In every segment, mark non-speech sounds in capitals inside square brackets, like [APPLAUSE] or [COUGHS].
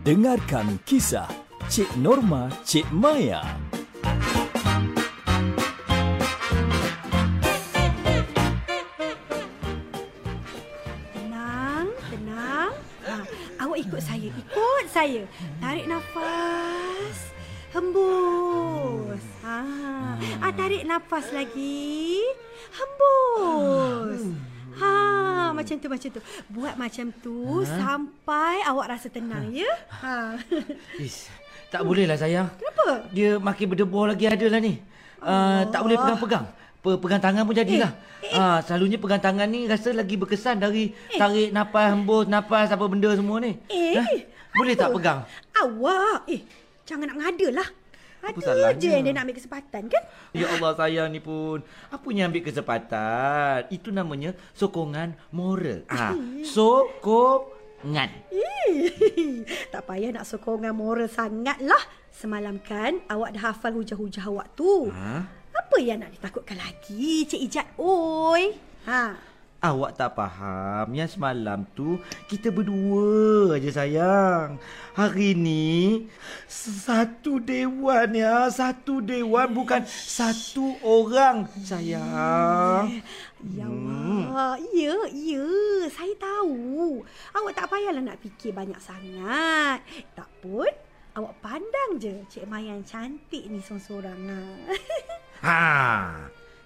Dengarkan kisah Cik Norma Cik Maya. Tenang, tenang. Ha, awak ikut saya, ikut saya. Tarik nafas. Hembus. Ha, ah, tarik nafas lagi. Hembus. Ha, macam tu, macam tu. Buat macam tu sampai awak rasa tenang, ya? Ha. [LAUGHS] Ish, tak boleh lah sayang. Kenapa? Dia makin berdebar lagi ada lah ni. Uh, tak boleh pegang-pegang. Pe- pegang tangan pun jadilah. Eh, Eh, uh, selalunya pegang tangan ni rasa lagi berkesan dari tarik nafas, hembus nafas apa benda semua ni. Eh, Hah? Boleh tak apa? pegang? Awak, eh, jangan nak mengada lah. Apa Ada salahnya? je yang dia nak ambil kesempatan, kan? Ya Allah sayang ni pun. Apa yang ambil kesempatan? Itu namanya sokongan moral. Ah, sokongan. Ih, [LAUGHS] tak payah nak sokongan moral sangat lah. Semalam kan awak dah hafal hujah-hujah awak tu. Ha? Apa yang nak ditakutkan lagi, Cik Ijat? Oi. Ha. Awak tak faham yang semalam tu kita berdua aja sayang. Hari ni satu dewan ya, satu dewan bukan satu orang sayang. Ya Hmm. Ya, ya. Saya tahu. Awak tak payahlah nak fikir banyak sangat. Tak pun, awak pandang je Cik Maya yang cantik ni seorang-seorang. Ha.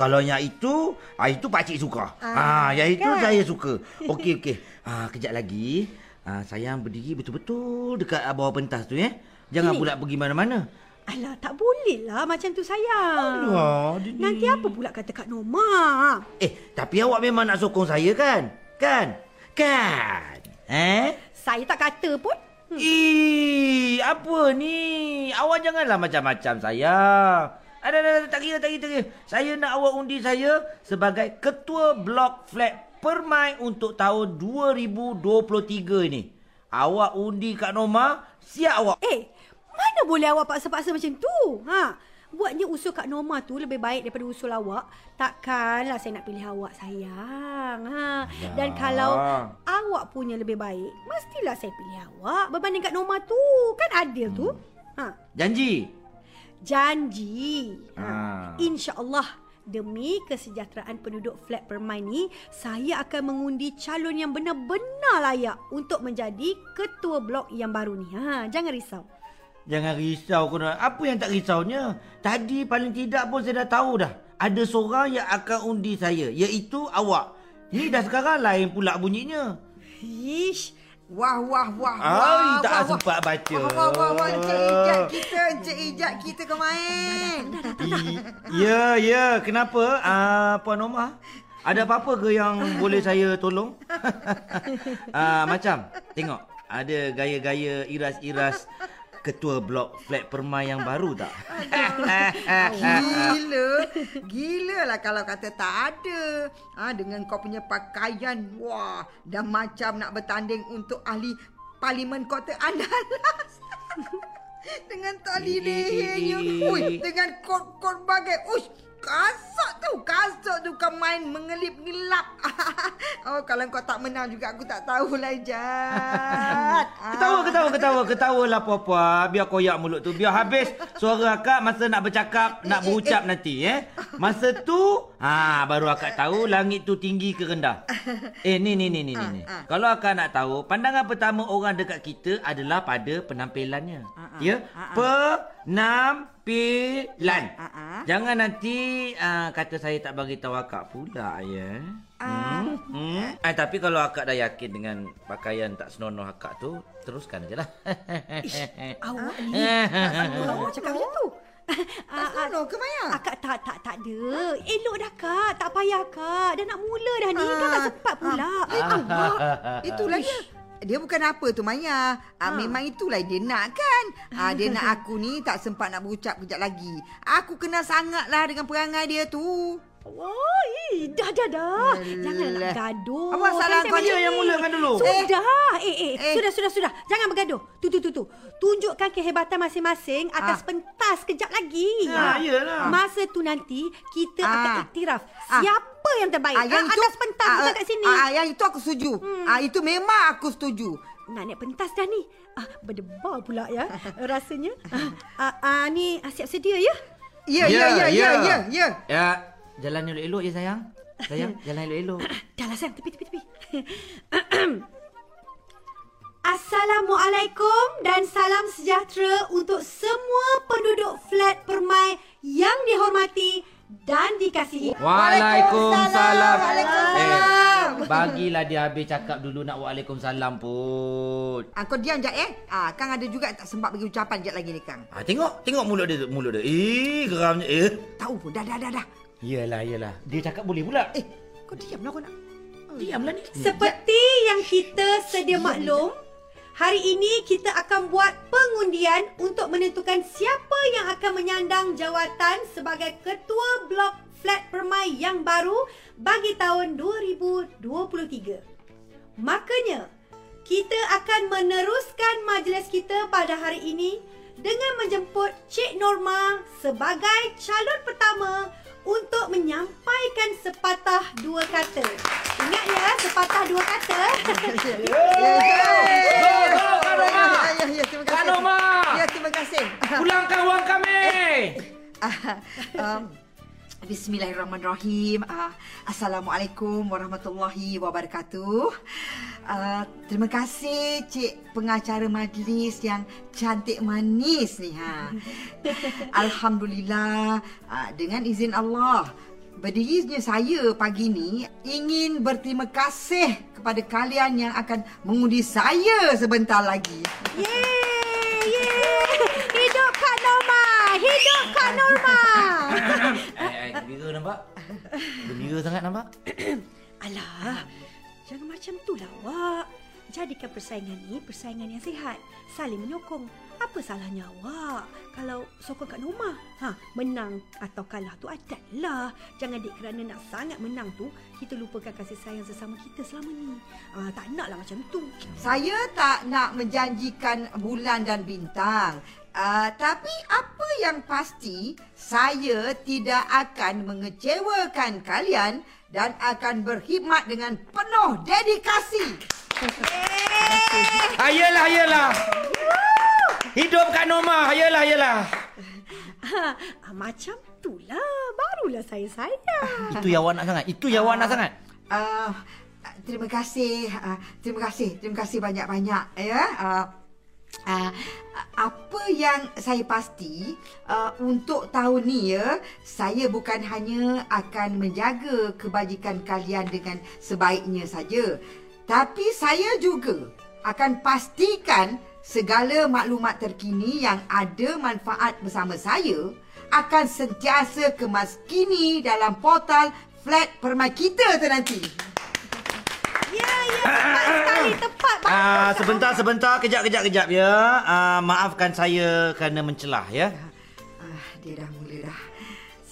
Kalau yang itu, ah itu pak cik suka. Ah, Ah, yang itu kan? saya suka. [LAUGHS] Okey okey. Ah, kejap lagi. Ah, sayang berdiri betul-betul dekat bawah pentas tu ya. Jangan Ini. pula pergi mana-mana. Alah, tak boleh lah macam tu sayang. Alah, dia ni. Nanti apa pula kata Kak Norma? Eh, tapi awak memang nak sokong saya kan? Kan? Kan? Eh? Saya tak kata pun. Ih, apa ni? Awak janganlah macam-macam sayang. Ada, ada, ada, tak kira, tak kira, tak kira. Saya nak awak undi saya sebagai ketua blok flat permai untuk tahun 2023 ini. Awak undi Kak Norma, siap awak. Eh, mana boleh awak paksa-paksa macam tu? Ha? Buatnya usul Kak Norma tu lebih baik daripada usul awak. Takkanlah saya nak pilih awak sayang. Ha? Dan kalau awak punya lebih baik, mestilah saya pilih awak berbanding Kak Norma tu. Kan adil tu? Ha? Janji. Janji. Ha. Ah. InsyaAllah demi kesejahteraan penduduk flat permai ni, saya akan mengundi calon yang benar-benar layak untuk menjadi ketua blok yang baru ni. Ha, jangan risau. Jangan risau kau nak. Apa yang tak risaunya? Tadi paling tidak pun saya dah tahu dah. Ada seorang yang akan undi saya. Iaitu awak. Ni dah sekarang lain pula bunyinya. Ish, Wah, wah, wah, Ai, wah. tak wah, sempat baca. Wah, wah, wah, wah. Encik Ijat kita, Encik Ijat kita ke main. Ya, ya. Kenapa? Ah, Puan Omar? Ada apa-apa ke yang boleh saya tolong? [LAUGHS] ah, macam, tengok. Ada gaya-gaya iras-iras ketua blok flat permai yang baru tak? Gila. Gila lah kalau kata tak ada. Ha, dengan kau punya pakaian. Wah, dah macam nak bertanding untuk ahli parlimen kota Andalas. [LAUGHS] dengan tali Eh, eh, lehernya. eh, eh. Ui, dengan kot-kot bagai. Uish, kasut tu. Kasut tu kau main mengelip-ngelap. [LAUGHS] oh, kalau kau tak menang juga aku tak tahulah, Jad. [LAUGHS] Ketawa, ketawa, ketawa. Ketawa lah puan-puan. Biar koyak mulut tu. Biar habis suara akak masa nak bercakap, nak berucap nanti. eh. Masa tu, ha, baru akak tahu langit tu tinggi ke rendah. Eh, ni, ni, ni, ni, ni. ni. Kalau akak nak tahu, pandangan pertama orang dekat kita adalah pada penampilannya. Ya? Penampilan. ah. Jangan nanti uh, kata saya tak bagi tahu akak pula, ya. Hmm? Hmm? Eh, tapi kalau akak dah yakin dengan pakaian tak senonoh akak tu, teruskan aja lah. ish, [LAUGHS] awak ni. Tak awak cakap macam tu. Tak senonoh ke Maya? Akak tak, tak, tak ada. Elok dah kak. Tak payah kak. Dah nak mula dah ni. Dah tak sempat pula. Eh, awak. [LAUGHS] Itulah dia. Dia bukan apa tu Maya. Ah, Memang itulah dia nak kan. Ah, dia nak [LAUGHS] aku ni tak sempat nak berucap kejap lagi. Aku kenal sangatlah dengan perangai dia tu. Oh, eh, dah, dah, dah. Jangan nak Alah. bergaduh. Salah Kan kau saya dia macam yang mulakan dulu. Sudah. Eh, eh, Eh. Sudah, sudah, sudah. Jangan bergaduh. Tu, tu, tu, tu. Tunjukkan kehebatan masing-masing atas Ah. pentas kejap lagi. Ah, yelah. Masa tu nanti, kita Ah. akan iktiraf Ah. siapa apa yang terbaik? Ah, yang Ah, itu atas pentas ah, bukan kat sini. Ah, yang itu aku setuju. Ah, itu memang aku setuju. Nak naik pentas dah ni. Ah, berdebar pula ya [LAUGHS] rasanya. Ah, ah, ah, ni ah, siap sedia ya? Ya, ya, ya, ya, ya, ya. Jalan elok-elok ya sayang. Sayang, [LAUGHS] jalan elok-elok. Dah lah sayang, tepi, tepi, tepi. [CLEARS THROAT] Assalamualaikum dan salam sejahtera untuk semua penduduk flat Permai yang dihormati dan dikasihi. Waalaikumsalam. Waalaikumsalam. Eh, bagilah dia habis cakap dulu nak waalaikumsalam pun. Ah, kau diam jap eh. Ah, Kang ada juga tak sempat bagi ucapan jap lagi ni Kang. Ha, tengok, tengok mulut dia, tu, mulut dia. Eh, geramnya. Eh. Tahu pun dah dah dah dah. Yalah, yalah. Dia cakap boleh pula. Eh, kau diamlah kau nak. Diamlah ni. Seperti yang kita sedia maklum, hari ini kita akan buat pengundian untuk menentukan siapa yang akan menyandang jawatan sebagai ketua blok flat permai yang baru bagi tahun 2023. Makanya, kita akan meneruskan majlis kita pada hari ini dengan menjemput Cik Norma sebagai calon pertama untuk menyampaikan sepatah dua kata. Ingat ya, sepatah dua kata. Ya, ya. Kak terima Kak kasih. Norma. Ya, terima kasih. Pulangkan wang kami. Ah, um, Bismillahirrahmanirrahim. Uh, Assalamualaikum warahmatullahi wabarakatuh. Uh, terima kasih Cik pengacara majlis yang cantik manis ni ha. [LAUGHS] Alhamdulillah uh, dengan izin Allah berdirinya saya pagi ni ingin berterima kasih kepada kalian yang akan mengundi saya sebentar lagi. Yeay. Hidup Kak Norma. Hidup Kak Norma. Eh, eh, gembira nampak? Gembira sangat nampak? [COUGHS] Alah, jangan macam tu lah awak. Jadikan persaingan ni persaingan yang sihat. Saling menyokong. Apa salahnya awak kalau sokong kat Norma? Ha, menang atau kalah tu adalah. Jangan dik kerana nak sangat menang tu, kita lupakan kasih sayang sesama kita selama ni. Ah, tak naklah macam tu. Saya tak nak menjanjikan bulan dan bintang. Uh, tapi apa yang pasti, saya tidak akan mengecewakan kalian dan akan berkhidmat dengan penuh dedikasi. Ayolah, ayolah. Hidup Kak Norma. Ayolah, ayolah. Ha, ah, macam tu lah. Barulah saya sayang. Itu yang awak nak sangat. Itu yang awak nak sangat. Uh, terima kasih, uh, terima kasih, terima kasih banyak-banyak ya. Uh, Uh, apa yang saya pasti uh, untuk tahun ni ya saya bukan hanya akan menjaga kebajikan kalian dengan sebaiknya saja tapi saya juga akan pastikan segala maklumat terkini yang ada manfaat bersama saya akan sentiasa kemas kini dalam portal flat permai kita tu nanti. Ya, ya, tepat sekali. Tepat. Ah, Bagus. sebentar, sebentar. Kejap, kejap, kejap ya. Ah, maafkan saya kerana mencelah ya. Ah, dia dah mula dah.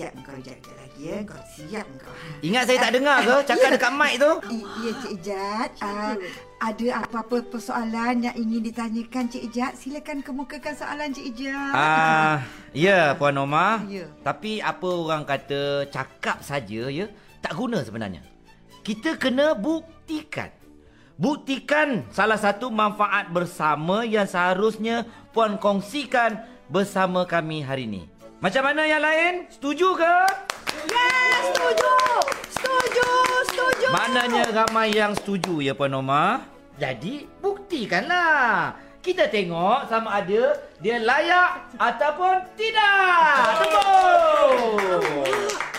Siap kau kejap lagi ya. Kau siap kau. Ingat saya tak dengar ke cakap dekat mic tu? [LAUGHS] Ya Cik Ijat uh, Ada apa-apa persoalan yang ingin ditanyakan Cik Ijat Silakan kemukakan soalan Cik Ijat Ah, ya Puan Norma. Ya. Tapi apa orang kata cakap saja ya tak guna sebenarnya. Kita kena buktikan. Buktikan salah satu manfaat bersama yang seharusnya puan kongsikan bersama kami hari ini. Macam mana yang lain? Setuju ke? Ya, setuju. Setuju, setuju. Maknanya ramai yang setuju ya Puan Norma. Jadi buktikanlah. Kita tengok sama ada dia layak ataupun tidak. Tunggu. [LAUGHS]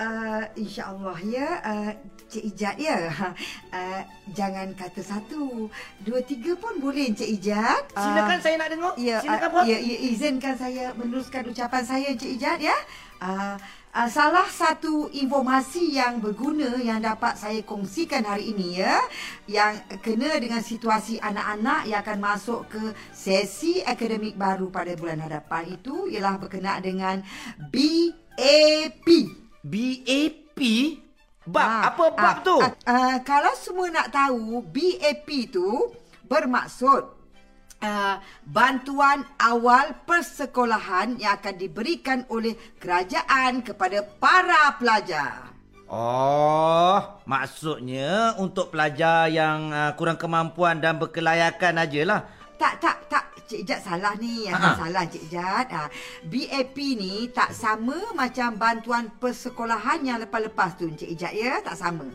uh, uh, InsyaAllah ya uh, Cik Ijat ya uh, [LAUGHS] Jangan kata satu Dua tiga pun boleh Cik Ijat Ah, Silakan saya nak dengar. Ya, Silakan uh, ya, ya, izinkan saya meneruskan ucapan saya Encik Ijat ya. Uh, uh, salah satu informasi yang berguna yang dapat saya kongsikan hari ini ya, yang kena dengan situasi anak-anak yang akan masuk ke sesi akademik baru pada bulan hadapan itu ialah berkenaan dengan BAP. BAP? Bab? Ah, apa bab ah, tu? ah, ah, kalau semua nak tahu, BAP tu bermaksud uh, bantuan awal persekolahan yang akan diberikan oleh kerajaan kepada para pelajar. Oh, maksudnya untuk pelajar yang uh, kurang kemampuan dan berkelayakan ajalah. Tak, tak, tak. Cik Jad salah ni. Yang Ha-ha. salah Cik Jad. Ha. BAP ni tak sama macam bantuan persekolahan yang lepas-lepas tu Cik Jad ya. Tak sama.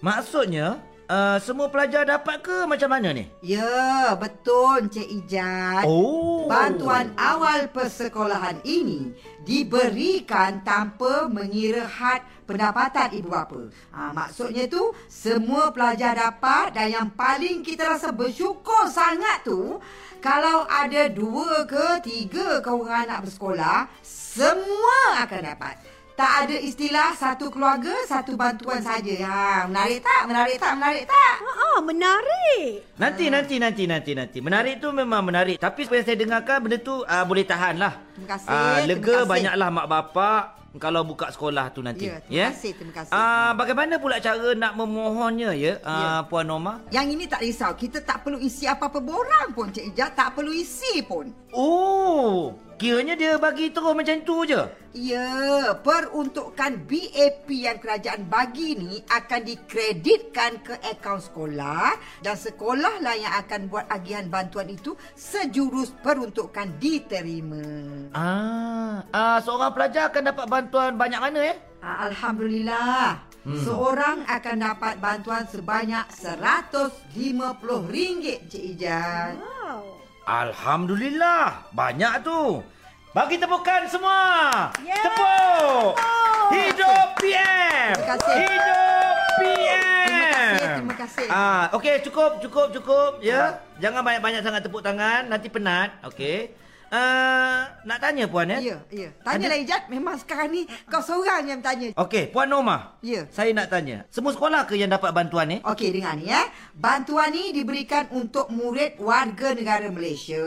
Maksudnya, uh, semua pelajar dapat ke macam mana ni? Ya, betul Cik Ijat. Oh. Bantuan awal persekolahan ini diberikan tanpa mengira had pendapatan ibu bapa. Ha, maksudnya tu semua pelajar dapat dan yang paling kita rasa bersyukur sangat tu kalau ada dua ke tiga ke orang anak bersekolah, semua akan dapat. Tak ada istilah satu keluarga, satu bantuan saja. Ha, menarik tak? Menarik tak? Menarik tak? Ah, menarik. Nanti, nanti, nanti, nanti, nanti. Menarik tu memang menarik. Tapi apa yang saya dengarkan, benda tu uh, boleh tahan lah. Terima kasih, terima lega kasih. banyaklah mak bapak kalau buka sekolah tu nanti. Ya, terima kasih, terima kasih. Ah, bagaimana pula cara nak memohonnya ya, ah, Ya. Puan Norma? Yang ini tak risau. Kita tak perlu isi apa-apa borang pun, Cik Ijat. Tak perlu isi pun. Oh, kiranya dia bagi terus macam tu je. Ya, peruntukan BAP yang kerajaan bagi ni akan dikreditkan ke akaun sekolah dan sekolah lah yang akan buat agihan bantuan itu sejurus peruntukan diterima. Ah, ah seorang pelajar akan dapat bantuan banyak mana ya? Ah, Alhamdulillah. Hmm. Seorang akan dapat bantuan sebanyak RM150, Cik Ijat. Wow. Alhamdulillah, banyak tu. Bagi tepukan semua. Yeah. Tepuk. Oh. Hidup PM. Terima kasih. Hidup PM. Terima kasih, terima kasih. Ah, okey, cukup, cukup, cukup ya. Jangan banyak-banyak sangat tepuk tangan, nanti penat. Okey. Uh, nak tanya puan ya? Ya, ya. Tanyalah Ijat. Memang sekarang ni kau seorang yang tanya. Okey, puan Norma. Ya. Saya nak tanya. Semua sekolah ke yang dapat bantuan ni? Okey, dengar ni ya. Bantuan ni diberikan untuk murid warga negara Malaysia.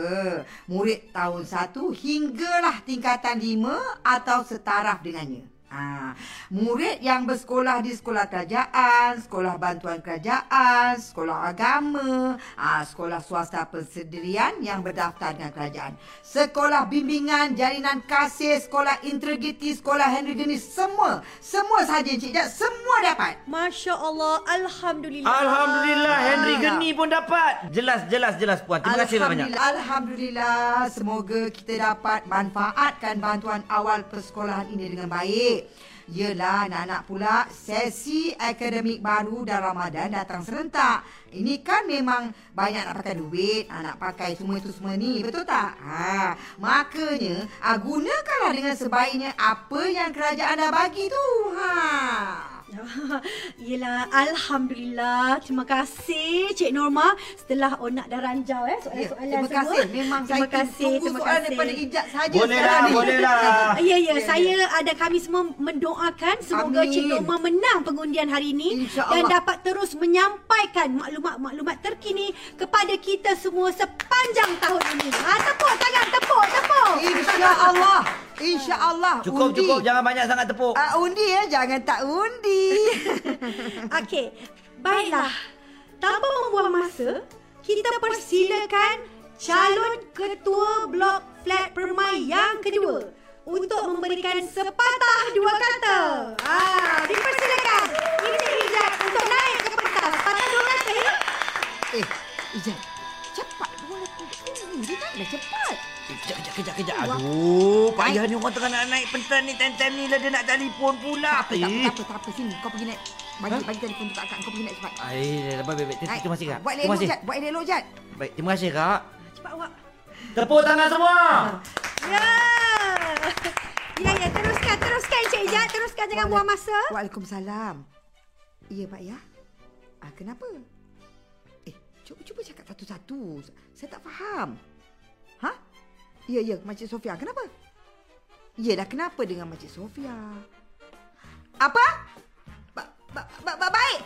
Murid tahun 1 hinggalah tingkatan 5 atau setaraf dengannya. Ha, murid yang bersekolah di sekolah kerajaan, sekolah bantuan kerajaan, sekolah agama, ha, sekolah swasta persendirian yang berdaftar dengan kerajaan, sekolah bimbingan, jalinan kasih, sekolah integriti, sekolah Henry Denis, semua, semua saja Encik Jad, semua dapat. Masya Allah. Alhamdulillah. Alhamdulillah Henry. Geni pun dapat. Jelas, jelas, jelas puan. Terima kasih banyak. Alhamdulillah, Alhamdulillah. Semoga kita dapat manfaatkan bantuan awal persekolahan ini dengan baik. Yelah, anak-anak pula sesi akademik baru dan Ramadan datang serentak. Ini kan memang banyak nak pakai duit, nak pakai semua itu semua ni, betul tak? Ha, makanya ah, gunakanlah dengan sebaiknya apa yang kerajaan dah bagi tu. Ha. [LAUGHS] Yelah, Alhamdulillah. Terima kasih Cik Norma. Setelah Onak dah ranjau eh, Ya, soalan-soalan terima semua. kasih. Memang terima saya kasih, tunggu terima soalan kasih. daripada Ijat saja Boleh sekarang lah, ni. boleh lah. [LAUGHS] Ya, ya, Ya, saya ada kami semua mendoakan semoga Amin. Cik Norma menang pengundian hari ini dan dapat terus menyampaikan maklumat-maklumat terkini kepada kita semua sepanjang tahun ini. Ha, tepuk tangan, tepuk, tepuk. Insya Allah. Insya Allah. Cukup, undi. cukup. Jangan banyak sangat tepuk. Ah, undi ya, jangan tak undi. [LAUGHS] Okey, baiklah. Tanpa membuang masa, kita persilakan calon ketua blok flat permai yang kedua untuk memberikan sepatah dua kata. Ah, Aduh, payah ni orang tengah nak naik pentas ni. Time-time ni lah dia nak telefon pula. Tak apa, tak apa, tak apa, tak apa. Sini, kau pergi naik. Bagi, Ha? bagi telefon tu kat akak. Kau pergi naik cepat. Eh, baik, baik, baik. Terima kasih, Kak. Buat elok. Jat. Buat elok, Jat. Baik, terima kasih, Kak. Cepat awak. Tepuk tangan semua. Ya. Ya, ya. Teruskan, teruskan Cik Ijat. Teruskan, jangan buang masa. Waalaikumsalam. Ya, Pak ya. Ah, kenapa? Eh, cuba cuba cakap satu-satu. Saya tak faham. Ha? Ya, ya, Makcik Sofia. Kenapa? Yelah, kenapa dengan Makcik Sofia? Apa? Ba, ba, ba, ba, baik.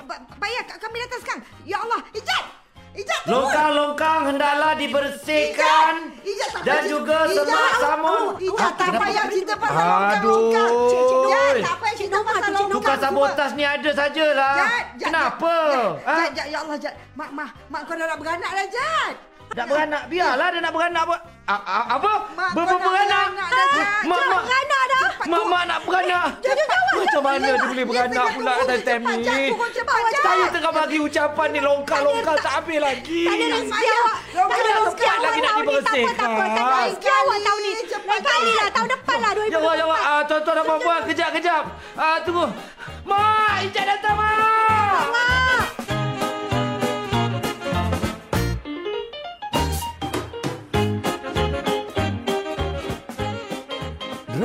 Ba, baik, kami datang sekarang. Ya Allah, Ijat! Ijat! Longkang-longkang hendaklah dibersihkan. Ijat, tak Dan juga Ijat, semak sama. oh, Ijat, tak payah cerita pasal Aduh. longkang-longkang. Cik, Cik, Jat, tak payah cerita pasal Cik longkang. Tukar sabotas ni ada sajalah. Jad, Kenapa? Jad, Ha? Ya Allah, Jad. Mak, mak, mak kau dah nak beranak dah, Jad. Nak beranak. Biarlah dia nak beranak. Ber... A, a, apa? Mak Ber, kau ber, nak beranak. beranak dah, Jad. Mak, mak. Beranak dah. Mak, mak nak beranak. Macam mana dia boleh beranak pula time-time ni? Saya tengah bagi ucapan ni longkang-longkang tak habis lagi. Tak ada rezeki awak. Tak ada lagi nak. Tak apa, dibersihkan? tak apa. Tak rezeki awak tahun ni. Lain kali lah. Tahun depan lah. Ya Allah. Ah, tuan-tuan dan puan-puan, kejap, kejap. Ah, tunggu. Mak, Ijat datang. Mak.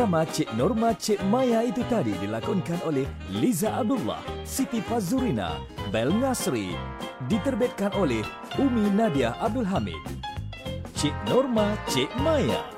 Drama Cik Norma Cik Maya itu tadi dilakonkan oleh Liza Abdullah, Siti Fazurina, Bel Ngasri. Diterbitkan oleh Umi Nadia Abdul Hamid. Cik Norma Cik Maya.